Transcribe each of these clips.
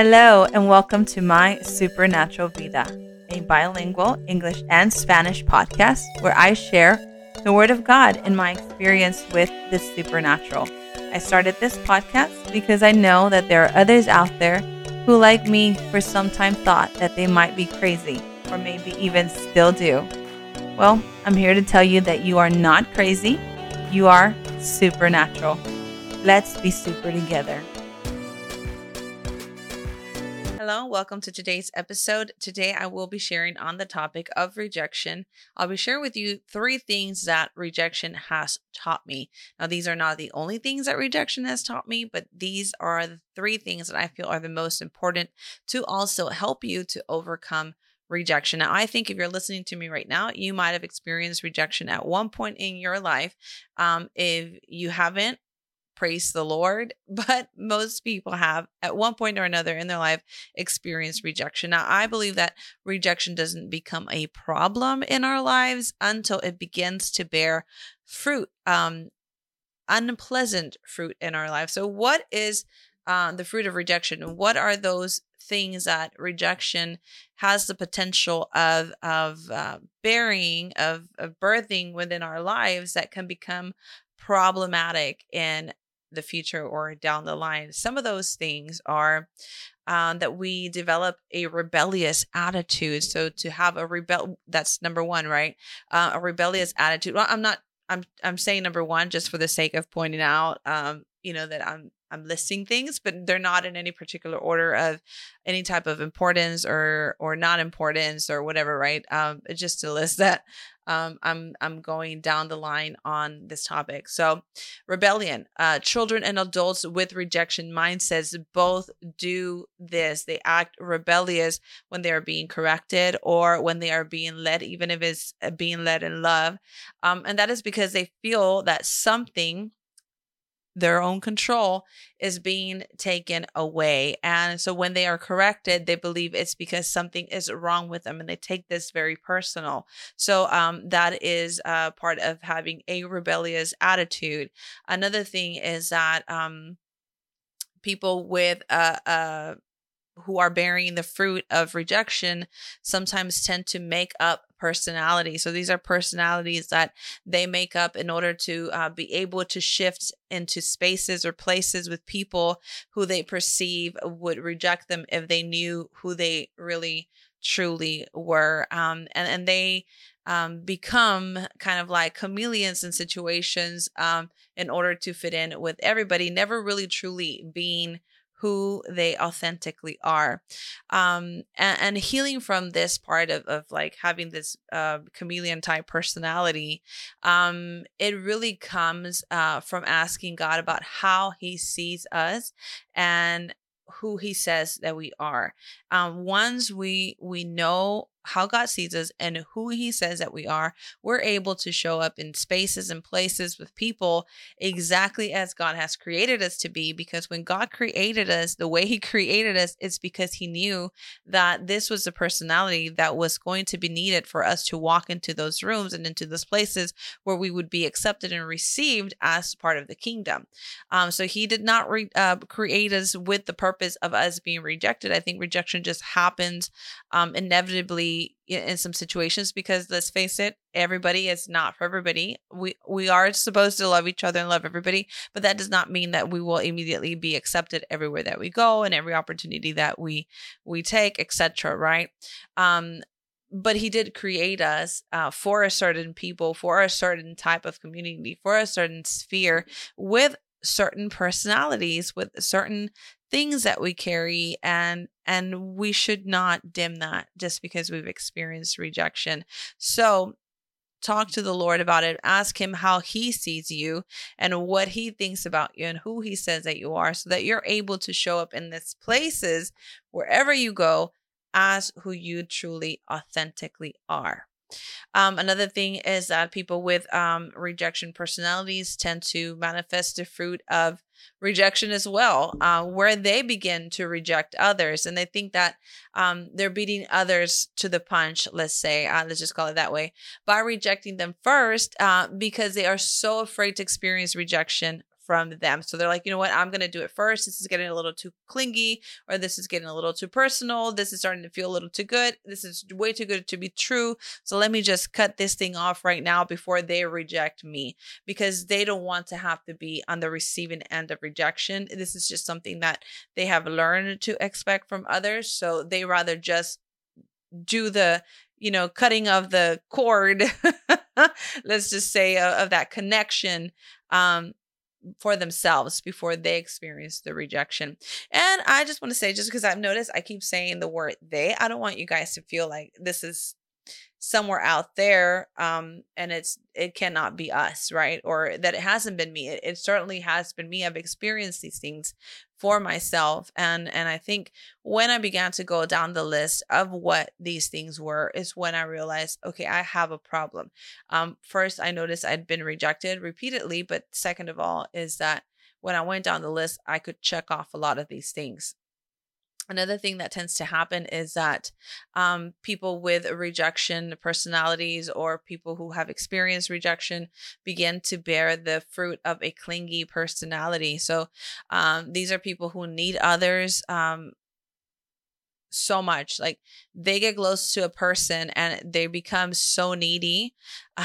Hello, and welcome to My Supernatural Vida, a bilingual English and Spanish podcast where I share the Word of God and my experience with the supernatural. I started this podcast because I know that there are others out there who, like me, for some time thought that they might be crazy, or maybe even still do. Well, I'm here to tell you that you are not crazy, you are supernatural. Let's be super together. Hello, welcome to today's episode. Today I will be sharing on the topic of rejection. I'll be sharing with you three things that rejection has taught me. Now, these are not the only things that rejection has taught me, but these are the three things that I feel are the most important to also help you to overcome rejection. Now, I think if you're listening to me right now, you might have experienced rejection at one point in your life. Um, if you haven't, praise the Lord, but most people have at one point or another in their life experienced rejection. Now, I believe that rejection doesn't become a problem in our lives until it begins to bear fruit, um, unpleasant fruit in our life. So, what is uh, the fruit of rejection? What are those things that rejection has the potential of of uh, bearing of, of birthing within our lives that can become problematic in the future or down the line. Some of those things are um, that we develop a rebellious attitude. So to have a rebel, that's number one, right? Uh, a rebellious attitude. Well, I'm not. I'm I'm saying number one just for the sake of pointing out, um, you know, that I'm I'm listing things, but they're not in any particular order of any type of importance or or not importance or whatever, right? Um, just to list that um, I'm I'm going down the line on this topic. So, rebellion. Uh, children and adults with rejection mindsets both do this. They act rebellious when they are being corrected or when they are being led, even if it's uh, being led in love. Um, and that is because they feel that something their own control is being taken away. And so when they are corrected, they believe it's because something is wrong with them and they take this very personal. So um, that is uh, part of having a rebellious attitude. Another thing is that um, people with a, a who are bearing the fruit of rejection sometimes tend to make up personality. So these are personalities that they make up in order to uh, be able to shift into spaces or places with people who they perceive would reject them if they knew who they really truly were. Um, and, and they um, become kind of like chameleons in situations um, in order to fit in with everybody, never really truly being who they authentically are um and, and, healing from this part of, of like having this uh, chameleon type personality um it really comes uh from asking god about how he sees us and who he says that we are. Um, once we we know how God sees us and who he says that we are, we're able to show up in spaces and places with people exactly as God has created us to be. Because when God created us, the way he created us, it's because he knew that this was the personality that was going to be needed for us to walk into those rooms and into those places where we would be accepted and received as part of the kingdom. Um, so he did not re- uh, create us with the purpose of us being rejected. I think rejection just happens um, inevitably in some situations because let's face it everybody is not for everybody. We we are supposed to love each other and love everybody but that does not mean that we will immediately be accepted everywhere that we go and every opportunity that we we take etc right? Um but he did create us uh, for a certain people for a certain type of community for a certain sphere with certain personalities with certain things that we carry and and we should not dim that just because we've experienced rejection. So talk to the lord about it. Ask him how he sees you and what he thinks about you and who he says that you are so that you're able to show up in these places wherever you go as who you truly authentically are. Um, another thing is that people with um, rejection personalities tend to manifest the fruit of rejection as well, uh, where they begin to reject others. And they think that um, they're beating others to the punch, let's say, uh, let's just call it that way, by rejecting them first uh, because they are so afraid to experience rejection from them. So they're like, you know what, I'm gonna do it first. This is getting a little too clingy, or this is getting a little too personal. This is starting to feel a little too good. This is way too good to be true. So let me just cut this thing off right now before they reject me because they don't want to have to be on the receiving end of rejection. This is just something that they have learned to expect from others. So they rather just do the you know cutting of the cord let's just say of, of that connection um for themselves before they experience the rejection. And I just want to say, just because I've noticed I keep saying the word they, I don't want you guys to feel like this is somewhere out there um and it's it cannot be us right? Or that it hasn't been me. It, it certainly has been me. I've experienced these things for myself and and i think when i began to go down the list of what these things were is when i realized okay i have a problem. Um first i noticed i'd been rejected repeatedly but second of all is that when i went down the list i could check off a lot of these things Another thing that tends to happen is that um, people with rejection personalities or people who have experienced rejection begin to bear the fruit of a clingy personality. So um, these are people who need others. Um, so much. Like they get close to a person and they become so needy.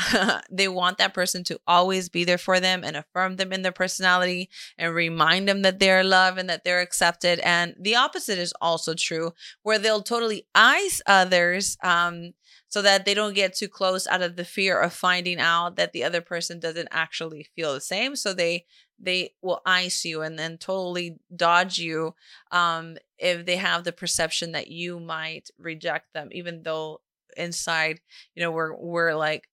They want that person to always be there for them and affirm them in their personality and remind them that they're loved and that they're accepted. And the opposite is also true, where they'll totally ice others. Um, so that they don't get too close out of the fear of finding out that the other person doesn't actually feel the same. So they they will ice you and then totally dodge you um, if they have the perception that you might reject them, even though inside, you know, we're we're like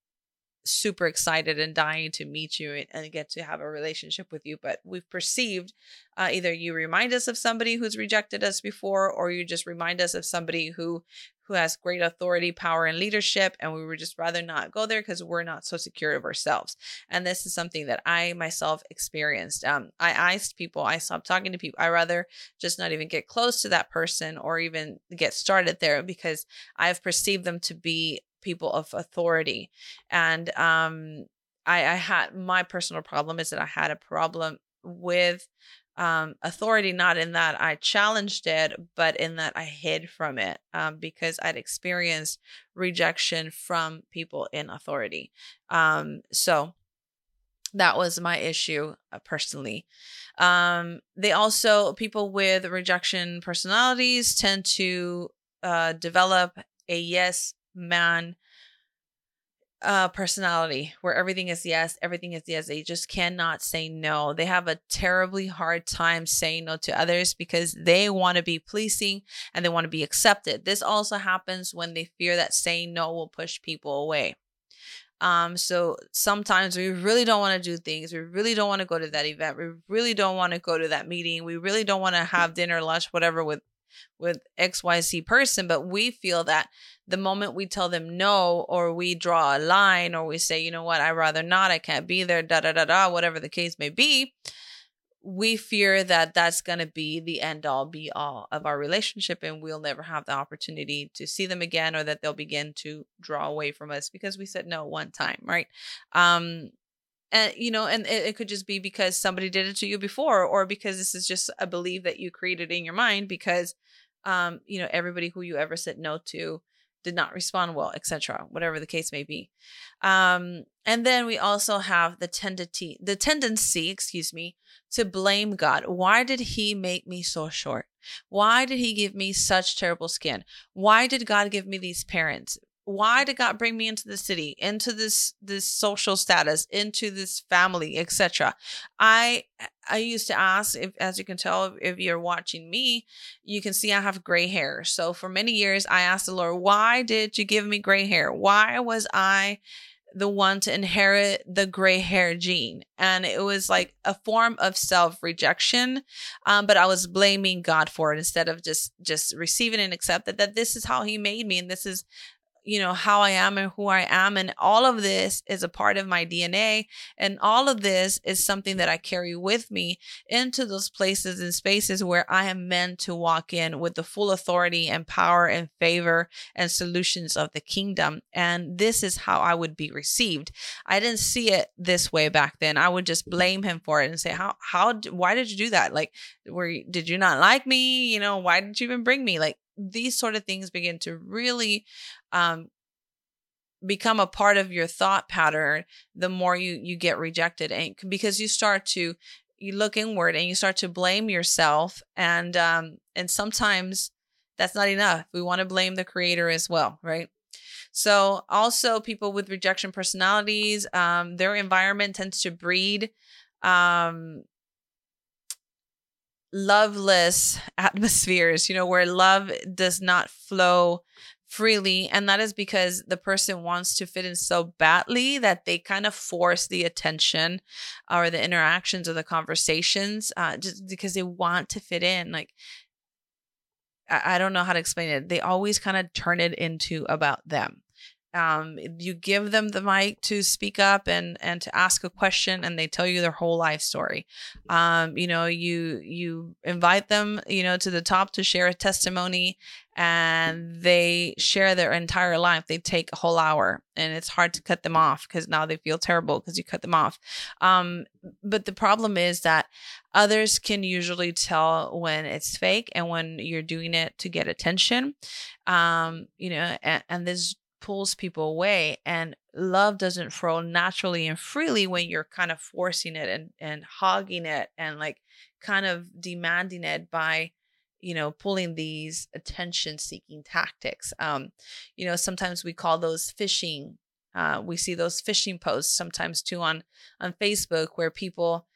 super excited and dying to meet you and, and get to have a relationship with you. But we've perceived uh, either you remind us of somebody who's rejected us before, or you just remind us of somebody who who has great authority, power, and leadership, and we would just rather not go there because we're not so secure of ourselves. And this is something that I myself experienced. Um, I iced people. I stopped talking to people. I rather just not even get close to that person or even get started there because I've perceived them to be people of authority. And um, I, I had my personal problem is that I had a problem with um, authority, not in that I challenged it, but in that I hid from it um, because I'd experienced rejection from people in authority. Um, so that was my issue uh, personally. Um, they also, people with rejection personalities tend to uh, develop a yes man uh personality where everything is yes everything is yes. They just cannot say no. They have a terribly hard time saying no to others because they want to be pleasing and they want to be accepted. This also happens when they fear that saying no will push people away. Um so sometimes we really don't want to do things. We really don't want to go to that event. We really don't want to go to that meeting. We really don't want to have dinner lunch whatever with with xyz person but we feel that the moment we tell them no or we draw a line or we say you know what? I rather not. I can't be there da da da da whatever the case may be we fear that that's going to be the end all be all of our relationship and we'll never have the opportunity to see them again or that they'll begin to draw away from us because we said no one time right? Um and you know and it, it, could just be because somebody did it to you before or because this is just a belief that you created in your mind because um you know everybody who you ever said no to did not respond well etc whatever the case may be. Um and then we also have the tendency the tendency excuse me to blame god. Why did he make me so short? Why did he give me such terrible skin? Why did god give me these parents why did god bring me into the city into this this social status into this family etc i i used to ask if as you can tell if you're watching me you can see i have gray hair. So for many years i asked the lord why did you give me gray hair? Why was i the one to inherit the gray hair gene? And it was like a form of self rejection um, but i was blaming god for it instead of just just receiving and accepting that this is how he made me and this is you know how i am and who i am and all of this is a part of my dna and all of this is something that i carry with me into those places and spaces where i am meant to walk in with the full authority and power and favor and solutions of the kingdom and this is how i would be received. I didn't see it this way back then. I would just blame him for it and say how how why did you do that? Like were did you not like me? You know why did you even bring me? Like these sort of things begin to really um, become a part of your thought pattern the more you you get rejected and because you start to you look inward and you start to blame yourself and um and sometimes that's not enough we want to blame the creator as well right? So also people with rejection personalities um their environment tends to breed um loveless atmospheres, you know, where love does not flow freely. And that is because the person wants to fit in so badly that they kind of force the attention or the interactions or the conversations uh, just because they want to fit in. Like, I, I don't know how to explain it. They always kind of turn it into about them um, you give them the mic to speak up and and to ask a question and they tell you their whole life story. Um, you know you you invite them you know to the top to share a testimony and they share their entire life. They take a whole hour and it's hard to cut them off because now they feel terrible because you cut them off. Um, but the problem is that others can usually tell when it's fake and when you're doing it to get attention. Um, you know and, and this pulls people away and love doesn't flow naturally and freely when you're kind of forcing it and and hogging it and like kind of demanding it by you know pulling these attention seeking tactics. Um you know sometimes we call those fishing uh we see those fishing posts sometimes too on on facebook where people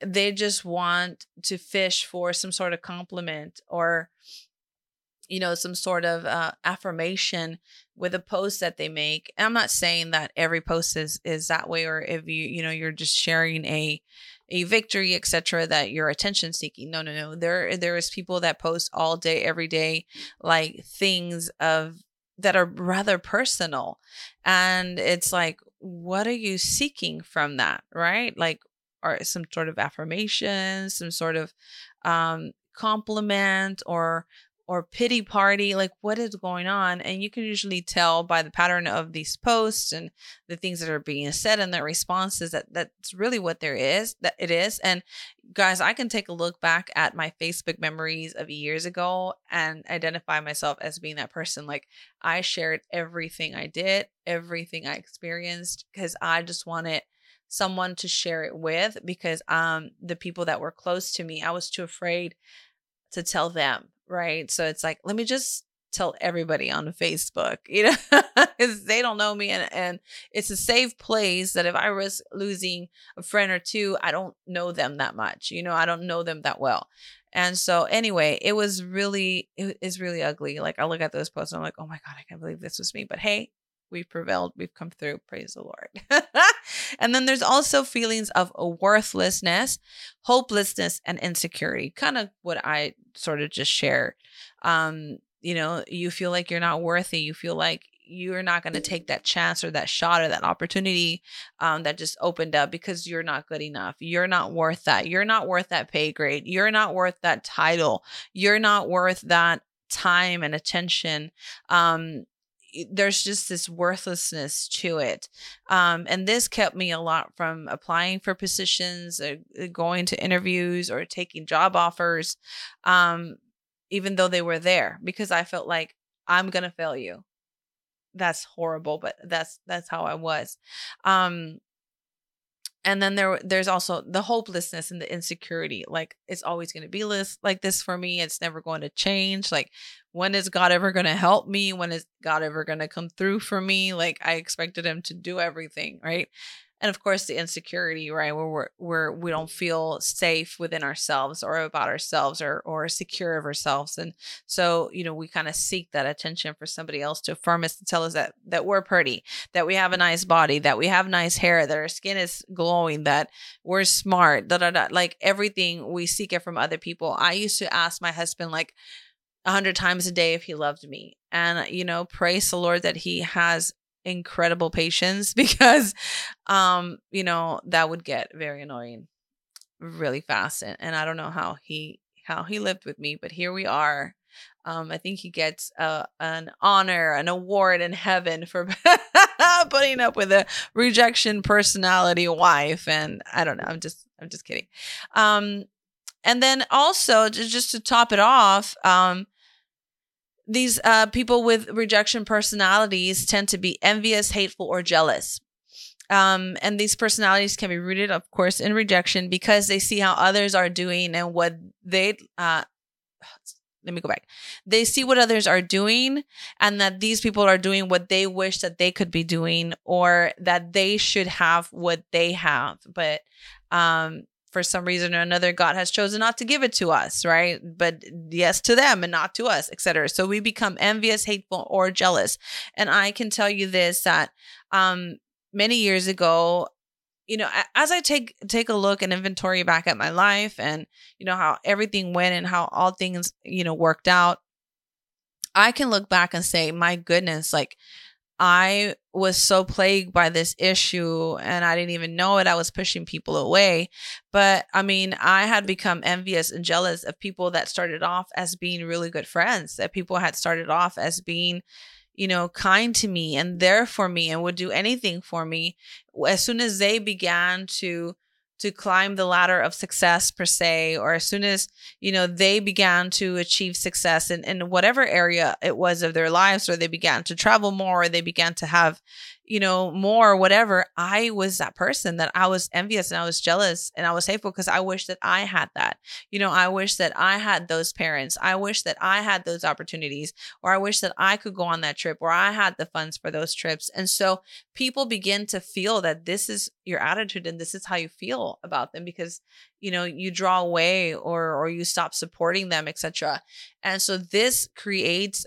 they just want to fish for some sort of compliment or you know some sort of uh, affirmation with a post that they make. And i'm not saying that every post is is that way or if you you know you're just sharing a a victory etc that you're attention seeking. No no no. There there is people that post all day every day like things of that are rather personal. And it's like what are you seeking from that right? Like are some sort of affirmation some sort of um compliment or or pity party like what is going on? And you can usually tell by the pattern of these posts and the things that are being said and the responses that that's really what there is that it is. And guys i can take a look back at my facebook memories of years ago and identify myself as being that person. Like i shared everything i did everything i experienced because i just wanted someone to share it with because um the people that were close to me i was too afraid to tell them right? So it's like, let me just tell everybody on Facebook, you know, because they don't know me. And, and it's a safe place that if I risk losing a friend or two, I don't know them that much, you know, I don't know them that well. And so anyway, it was really, it is really ugly. Like I look at those posts and I'm like, oh my God, I can't believe this was me. But hey, we've prevailed, we've come through. Praise the Lord. and then there's also feelings of worthlessness, hopelessness, and insecurity. Kind of what I sort of just share. Um, you know, you feel like you're not worthy. You feel like you're not going to take that chance or that shot or that opportunity um, that just opened up because you're not good enough. You're not worth that. You're not worth that pay grade. You're not worth that title. You're not worth that time and attention. Um, there's just this worthlessness to it. Um, and this kept me a lot from applying for positions, uh, going to interviews, or taking job offers, um, even though they were there, because I felt like I'm gonna fail you. That's horrible, but that's that's how I was. Um, and then there there's also the hopelessness and the insecurity like it's always going to be this like this for me it's never going to change like when is god ever going to help me? When is god ever going to come through for me? Like i expected him to do everything right? And of course the insecurity right where we're where we don't feel safe within ourselves or about ourselves or or secure of ourselves. And so you know we kind of seek that attention for somebody else to affirm us to tell us that that we're pretty that we have a nice body that we have nice hair that our skin is glowing that we're smart da da da. Like everything we seek it from other people. I used to ask my husband like a hundred times a day if he loved me. And, you know, praise the Lord that he has incredible patience because, um, you know, that would get very annoying really fast. And, and I don't know how he, how he lived with me, but here we are. Um, I think he gets uh, an honor, an award in heaven for putting up with a rejection personality wife. And I don't know. I'm just, I'm just kidding. Um, and then also just to top it off, um, these uh, people with rejection personalities tend to be envious, hateful, or jealous. Um, and these personalities can be rooted, of course, in rejection because they see how others are doing and what they, uh, let me go back. They see what others are doing and that these people are doing what they wish that they could be doing or that they should have what they have. But, um, for some reason or another god has chosen not to give it to us right? But yes to them and not to us etc so we become envious hateful or jealous. And i can tell you this that um many years ago you know as i take take a look and inventory back at my life and you know how everything went and how all things you know worked out i can look back and say my goodness like I was so plagued by this issue and I didn't even know it. I was pushing people away. But I mean, I had become envious and jealous of people that started off as being really good friends, that people had started off as being, you know, kind to me and there for me and would do anything for me. As soon as they began to to climb the ladder of success per se or as soon as you know they began to achieve success in, in whatever area it was of their lives or they began to travel more or they began to have you know, more or whatever, I was that person that I was envious and I was jealous and I was hateful because I wish that I had that. You know, I wish that I had those parents. I wish that I had those opportunities, or I wish that I could go on that trip, or I had the funds for those trips. And so people begin to feel that this is your attitude and this is how you feel about them because you know you draw away or or you stop supporting them etc and so this creates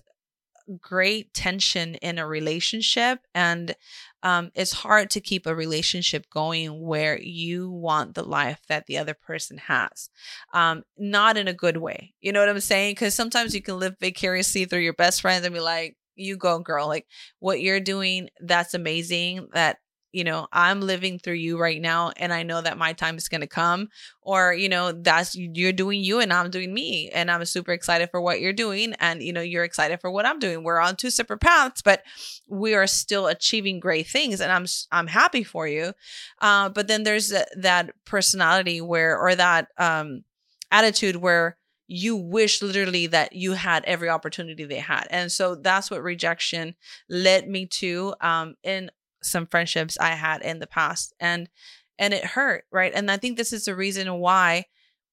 great tension in a relationship and um, it's hard to keep a relationship going where you want the life that the other person has um, not in a good way you know what i'm saying? Because sometimes you can live vicariously through your best friends and be like you go girl like what you're doing that's amazing that you know i'm living through you right now and i know that my time is going to come or you know that's you're doing you and i'm doing me and i'm super excited for what you're doing and you know you're excited for what i'm doing. We're on two separate paths but we are still achieving great things and i'm i'm happy for you. Uh, but then there's that personality where or that um attitude where you wish literally that you had every opportunity they had and so that's what rejection led me to um in some friendships I had in the past and and it hurt, right? And I think this is the reason why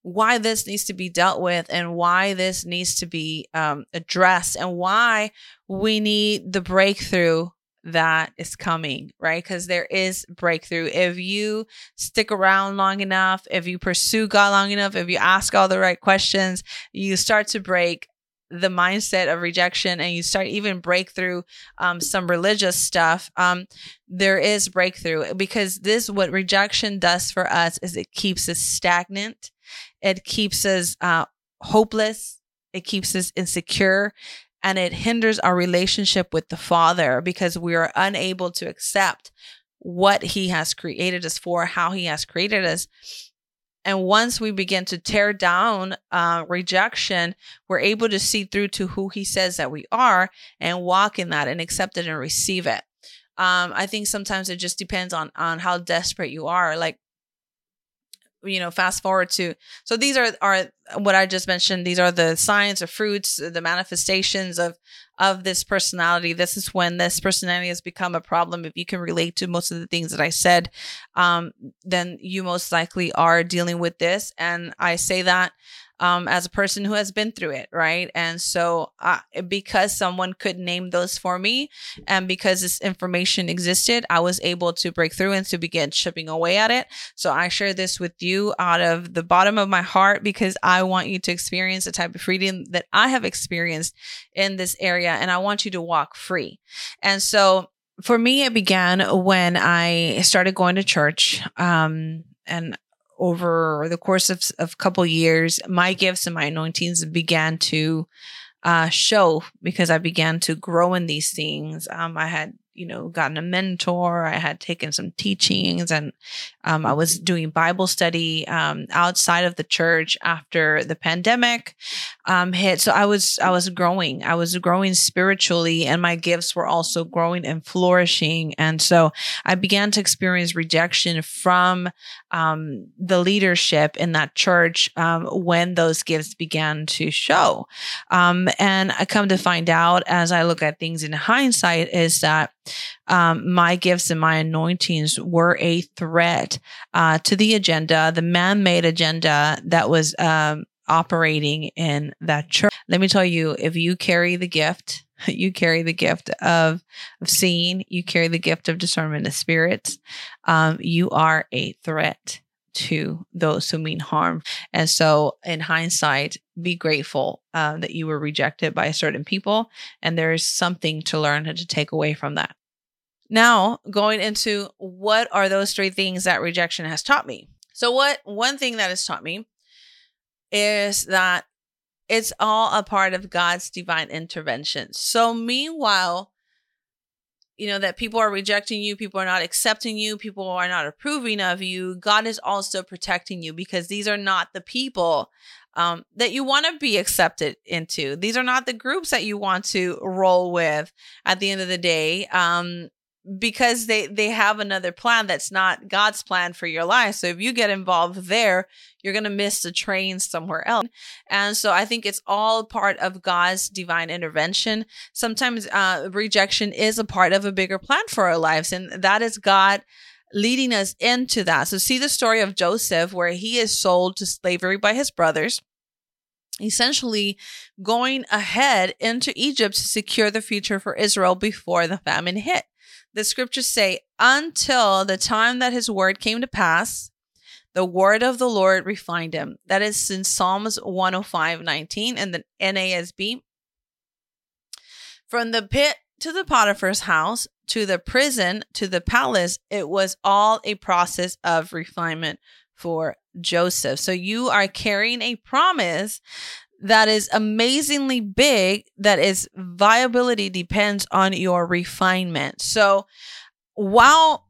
why this needs to be dealt with and why this needs to be um, addressed and why we need the breakthrough that is coming, right? Because there is breakthrough. If you stick around long enough, if you pursue God long enough, if you ask all the right questions, you start to break the mindset of rejection and you start even break through um, some religious stuff um, there is breakthrough because this what rejection does for us is it keeps us stagnant. It keeps us uh, hopeless. It keeps us insecure and it hinders our relationship with the father because we are unable to accept what he has created us for how he has created us and once we begin to tear down uh, rejection, we're able to see through to who he says that we are and walk in that and accept it and receive it. Um, I think sometimes it just depends on on how desperate you are. Like you know fast forward to so these are are what i just mentioned. These are the signs or fruits the manifestations of of this personality. This is when this personality has become a problem. If you can relate to most of the things that i said um, then you most likely are dealing with this. And i say that um, as a person who has been through it, right? And so, uh, because someone could name those for me, and because this information existed, I was able to break through and to begin chipping away at it. So, I share this with you out of the bottom of my heart because I want you to experience the type of freedom that I have experienced in this area, and I want you to walk free. And so, for me, it began when I started going to church. Um, and over the course of a couple years, my gifts and my anointings began to uh, show because I began to grow in these things. Um, I had you know, gotten a mentor. I had taken some teachings and um, I was doing Bible study um, outside of the church after the pandemic um, hit. So I was, I was growing. I was growing spiritually and my gifts were also growing and flourishing. And so I began to experience rejection from um, the leadership in that church um, when those gifts began to show. Um, and I come to find out as I look at things in hindsight is that um, my gifts and my anointings were a threat uh, to the agenda, the man made agenda that was um, operating in that church. Let me tell you, if you carry the gift, you carry the gift of, of seeing, you carry the gift of discernment of spirits, um, you are a threat to those who mean harm. And so, in hindsight, be grateful uh, that you were rejected by certain people. And there's something to learn and to take away from that. Now, going into what are those three things that rejection has taught me? So, what one thing that has taught me is that it's all a part of God's divine intervention. So, meanwhile, you know, that people are rejecting you, people are not accepting you, people are not approving of you, God is also protecting you because these are not the people um, that you want to be accepted into. These are not the groups that you want to roll with at the end of the day. Um, because they they have another plan that's not God's plan for your life. So if you get involved there, you're going to miss the train somewhere else. And so I think it's all part of God's divine intervention. Sometimes uh, rejection is a part of a bigger plan for our lives, and that is God leading us into that. So see the story of Joseph where he is sold to slavery by his brothers essentially going ahead into Egypt to secure the future for Israel before the famine hit the scriptures say, until the time that his word came to pass, the word of the Lord refined him. That is in Psalms 105 19 and the NASB. From the pit to the Potiphar's house, to the prison, to the palace, it was all a process of refinement for Joseph. So you are carrying a promise that is amazingly big that is viability depends on your refinement. So while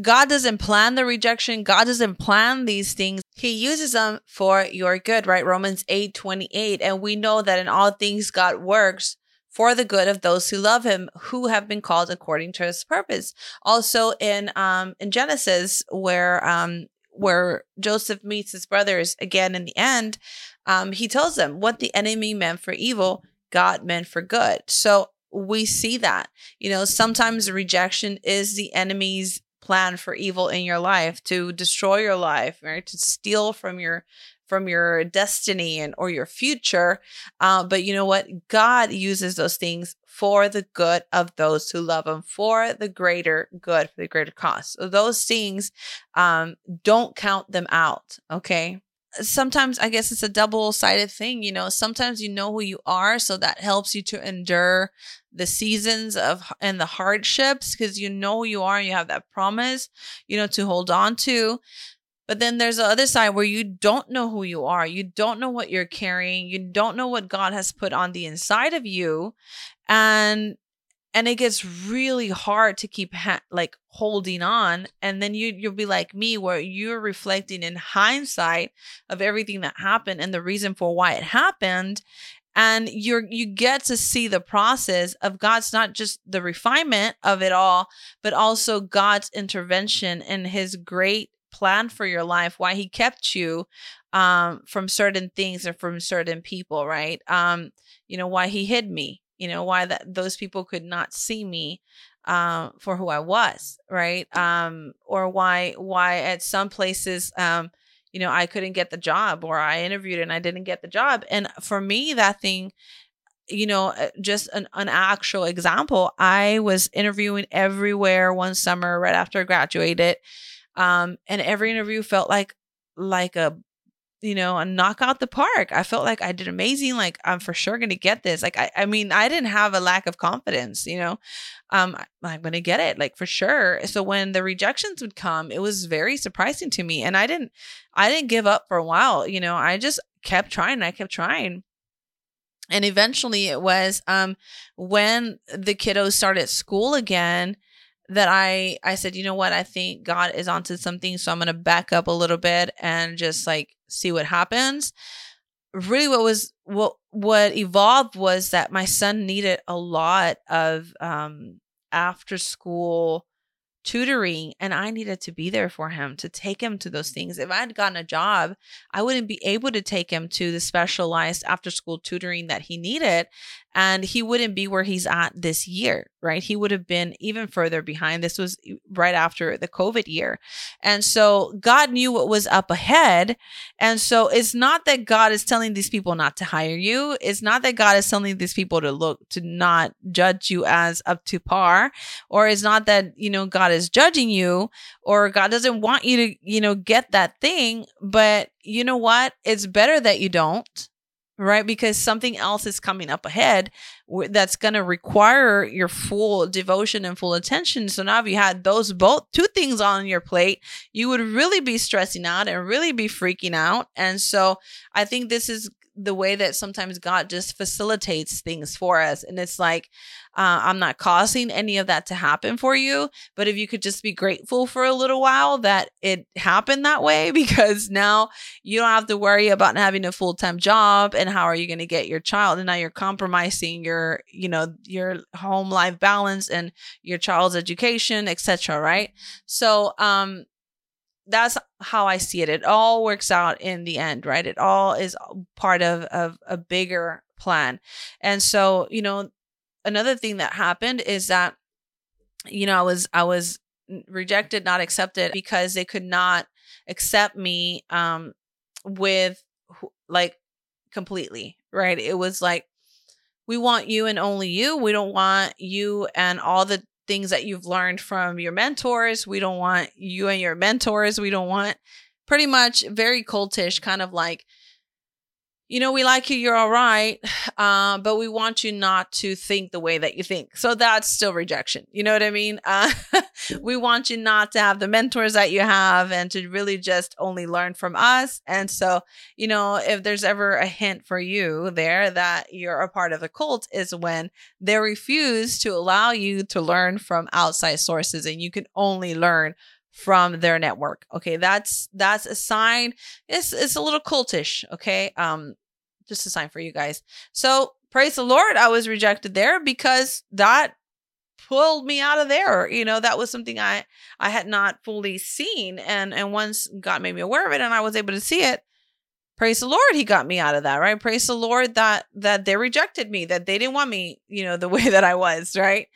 God doesn't plan the rejection, God doesn't plan these things. He uses them for your good, right? Romans 8 28. And we know that in all things God works for the good of those who love him, who have been called according to his purpose. Also in um in Genesis, where um where Joseph meets his brothers again in the end, um, he tells them what the enemy meant for evil, God meant for good. So we see that, you know, sometimes rejection is the enemy's plan for evil in your life to destroy your life, right? To steal from your from your destiny and or your future. Uh, but you know what? God uses those things for the good of those who love him, for the greater good, for the greater cause. So those things, um, don't count them out. Okay sometimes I guess it's a double sided thing. You know, sometimes you know who you are, so that helps you to endure the seasons of and the hardships because you know who you are and you have that promise, you know, to hold on to. But then there's the other side where you don't know who you are. You don't know what you're carrying. You don't know what God has put on the inside of you. And and it gets really hard to keep ha- like holding on and then you you'll be like me where you're reflecting in hindsight of everything that happened and the reason for why it happened and you're you get to see the process of God's not just the refinement of it all but also God's intervention and his great plan for your life why he kept you um from certain things and from certain people right? Um you know why he hid me you know why that those people could not see me um, for who I was, right? Um, or why why at some places, um, you know, I couldn't get the job, or I interviewed and I didn't get the job. And for me, that thing, you know, uh, just an, an actual example. I was interviewing everywhere one summer right after I graduated, um, and every interview felt like like a you know, and knock out the park. I felt like I did amazing. Like I'm for sure gonna get this. Like I, I mean, I didn't have a lack of confidence. You know, um, I, am gonna get it. Like for sure. So when the rejections would come, it was very surprising to me, and I didn't, I didn't give up for a while. You know, I just kept trying. I kept trying, and eventually it was um when the kiddos started school again that I I said, you know what, I think God is onto something, so I'm gonna back up a little bit and just like see what happens. Really, what was what what evolved was that my son needed a lot of um after school tutoring and I needed to be there for him to take him to those things. If I had gotten a job, I wouldn't be able to take him to the specialized after school tutoring that he needed and he wouldn't be where he's at this year, right? He would have been even further behind. This was right after the COVID year. And so God knew what was up ahead. And so it's not that God is telling these people not to hire you. It's not that God is telling these people to look to not judge you as up to par, or it's not that, you know, God is judging you or God doesn't want you to, you know, get that thing. But you know what? It's better that you don't right? Because something else is coming up ahead that's going to require your full devotion and full attention. So now, if you had those both two things on your plate, you would really be stressing out and really be freaking out. And so, I think this is the way that sometimes God just facilitates things for us. And it's like, uh, I'm not causing any of that to happen for you. But if you could just be grateful for a little while that it happened that way, because now you don't have to worry about having a full time job and how are you going to get your child. And now you're compromising your, you know, your home life balance and your child's education, etc. Right. So, um, that's how I see it. It all works out in the end, right? It all is part of, of a bigger plan. And so, you know, another thing that happened is that, you know, I was, I was rejected, not accepted because they could not accept me, um, with like completely, right? It was like, we want you and only you. We don't want you and all the things that you've learned from your mentors. We don't want you and your mentors. We don't want pretty much very cultish, kind of like, you know, we like you, you're all right, uh, but we want you not to think the way that you think. So that's still rejection. You know what I mean? Uh, we want you not to have the mentors that you have and to really just only learn from us. And so, you know, if there's ever a hint for you there that you're a part of a cult, is when they refuse to allow you to learn from outside sources and you can only learn from their network. Okay, that's that's a sign. It's it's a little cultish. Okay, um, just a sign for you guys. So praise the Lord, I was rejected there because that pulled me out of there. You know, that was something I I had not fully seen, and and once God made me aware of it, and I was able to see it. Praise the Lord, He got me out of that. Right? Praise the Lord that that they rejected me, that they didn't want me, you know, the way that I was. Right?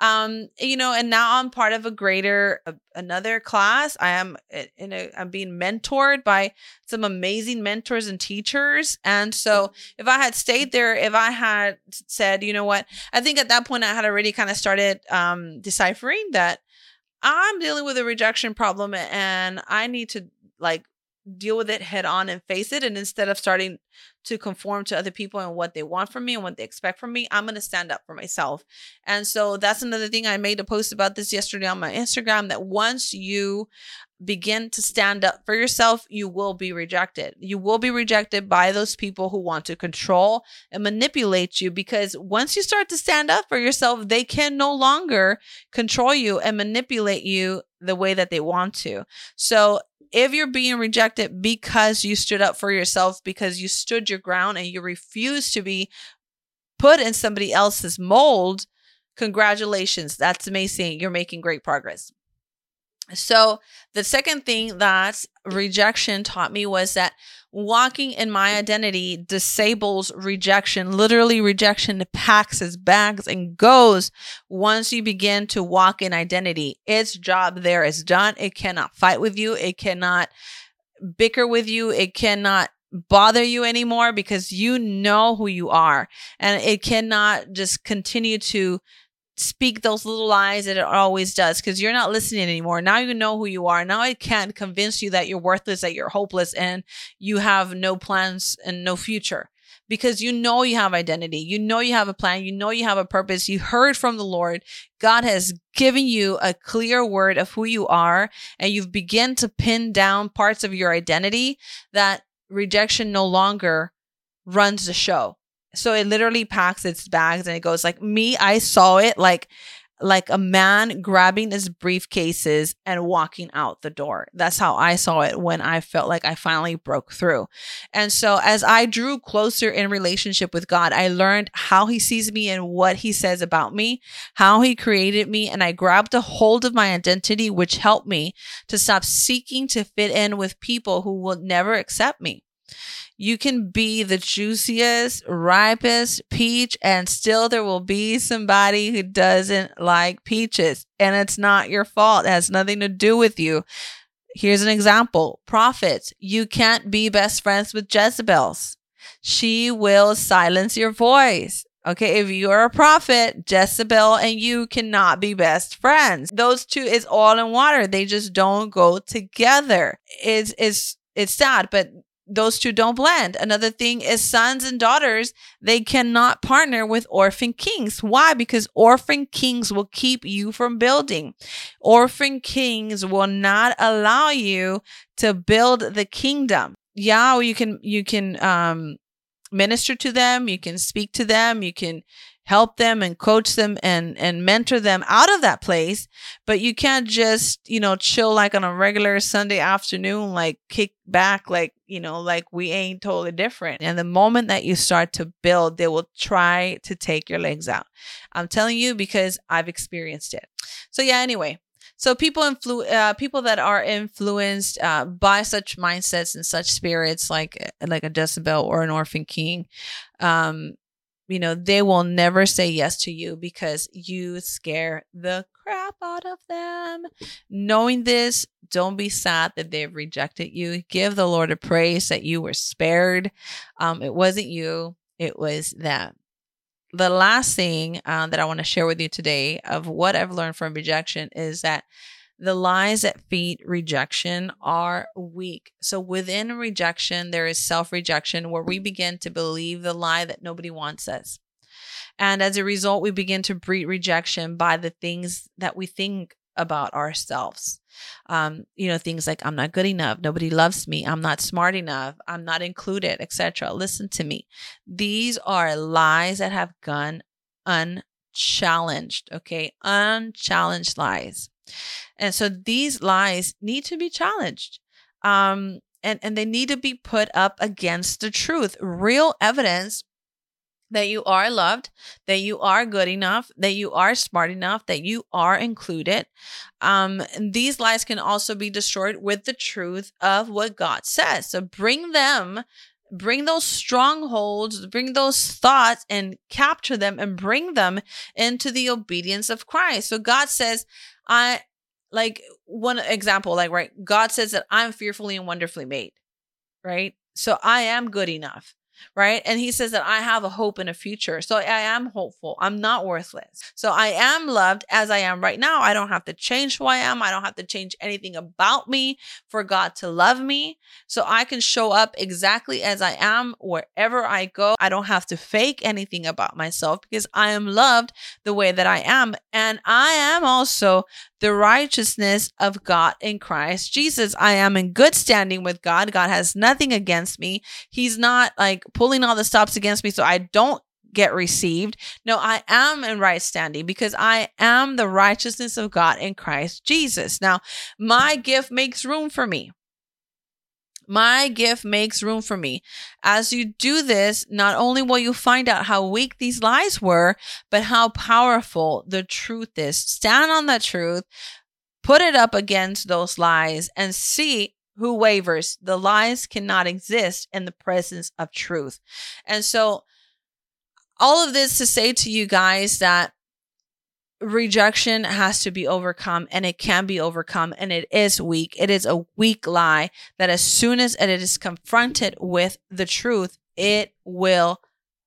Um you know and now i'm part of a greater uh, another class. I am in a i'm being mentored by some amazing mentors and teachers and so if i had stayed there if i had said you know what? I think at that point i had already kind of started um deciphering that i'm dealing with a rejection problem and i need to like deal with it head on and face it. And instead of starting to conform to other people and what they want from me and what they expect from me, I'm going to stand up for myself. And so that's another thing I made a post about this yesterday on my Instagram that once you begin to stand up for yourself, you will be rejected. You will be rejected by those people who want to control and manipulate you because once you start to stand up for yourself, they can no longer control you and manipulate you the way that they want to. So if you're being rejected because you stood up for yourself, because you stood your ground and you refuse to be put in somebody else's mold, congratulations. That's amazing. You're making great progress. So, the second thing that rejection taught me was that walking in my identity disables rejection. Literally, rejection packs its bags and goes once you begin to walk in identity. Its job there is done. It cannot fight with you, it cannot bicker with you, it cannot bother you anymore because you know who you are and it cannot just continue to speak those little lies that it always does because you're not listening anymore. Now you know who you are. Now it can't convince you that you're worthless, that you're hopeless, and you have no plans and no future because you know you have identity. You know you have a plan. You know you have a purpose. You heard from the Lord. God has given you a clear word of who you are, and you've begun to pin down parts of your identity that rejection no longer runs the show So it literally packs its bags and it goes like me. I saw it like like a man grabbing his briefcases and walking out the door. That's how I saw it when I felt like I finally broke through. And so as I drew closer in relationship with God, I learned how he sees me and what he says about me, how he created me, and I grabbed a hold of my identity which helped me to stop seeking to fit in with people who will never accept me. You can be the juiciest, ripest peach, and still there will be somebody who doesn't like peaches. And it's not your fault, it has nothing to do with you. Here's an example prophets. You can't be best friends with Jezebels. She will silence your voice. Okay, if you're a prophet, Jezebel and you cannot be best friends. Those two is all in water. They just don't go together. It's it's it's sad, but those two don't blend. Another thing is sons and daughters, they cannot partner with orphan kings. Why? Because orphan kings will keep you from building. Orphan kings will not allow you to build the kingdom. Yeah, you can you can um minister to them, you can speak to them, you can help them and coach them and and mentor them out of that place but you can't just you know chill like on a regular sunday afternoon like kick back like you know like we ain't totally different. And the moment that you start to build they will try to take your legs out. I'm telling you because i've experienced it. So yeah anyway. So people influ- uh, people that are influenced uh, by such mindsets and such spirits like like a Jezebel or an orphan king um, you know, they will never say yes to you because you scare the crap out of them. Knowing this, don't be sad that they've rejected you. Give the Lord a praise that you were spared. Um, it wasn't you, it was them. The last thing uh, that I want to share with you today of what I've learned from rejection is that the lies that feed rejection are weak. So within rejection, there is self rejection where we begin to believe the lie that nobody wants us. And as a result, we begin to breed rejection by the things that we think about ourselves. Um, you know, things like I'm not good enough, nobody loves me, I'm not smart enough, I'm not included, etc. Listen to me. These are lies that have gone unchallenged, okay? Unchallenged lies. And so these lies need to be challenged. Um, and, and they need to be put up against the truth, real evidence that you are loved, that you are good enough, that you are smart enough, that you are included. Um, these lies can also be destroyed with the truth of what God says. So bring them, bring those strongholds, bring those thoughts and capture them and bring them into the obedience of Christ. So God says, I like one example, like, right, God says that I'm fearfully and wonderfully made, right? So I am good enough right? And he says that I have a hope in a future. So I am hopeful. I'm not worthless. So I am loved as I am right now. I don't have to change who I am. I don't have to change anything about me for God to love me. So I can show up exactly as I am wherever I go. I don't have to fake anything about myself because I am loved the way that I am. And I am also the righteousness of God in Christ Jesus. I am in good standing with God. God has nothing against me. He's not like pulling all the stops against me so I don't get received. No, I am in right standing because I am the righteousness of God in Christ Jesus. Now, my gift makes room for me. My gift makes room for me. As you do this, not only will you find out how weak these lies were, but how powerful the truth is. Stand on that truth, put it up against those lies, and see who wavers. The lies cannot exist in the presence of truth. And so, all of this to say to you guys that rejection has to be overcome and it can be overcome and it is weak. It is a weak lie that as soon as it is confronted with the truth, it will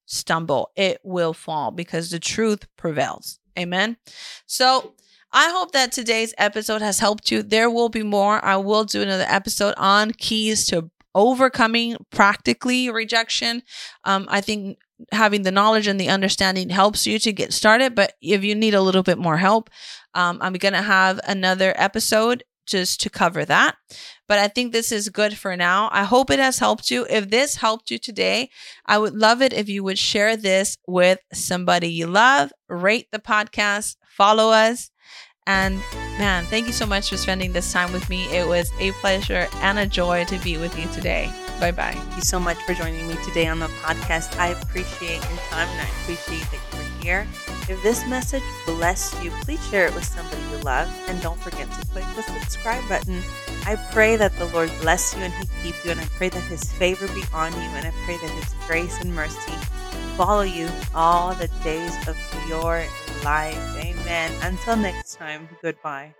stumble. It will fall because the truth prevails. Amen. So, I hope that today's episode has helped you. There will be more. I will do another episode on keys to overcoming practically rejection. Um, I think having the knowledge and the understanding helps you to get started. But if you need a little bit more help, um, I'm going to have another episode just to cover that. But I think this is good for now. I hope it has helped you. If this helped you today, I would love it if you would share this with somebody you love, rate the podcast, follow us. And man, thank you so much for spending this time with me. It was a pleasure and a joy to be with you today. Bye bye. Thank you so much for joining me today on the podcast. I appreciate your time and I appreciate that you were here. If this message blessed you, please share it with somebody you love. And don't forget to click the subscribe button. I pray that the Lord bless you and He keep you. And I pray that His favor be on you. And I pray that His grace and mercy follow you all the days of your life. Amen. Until next time, goodbye.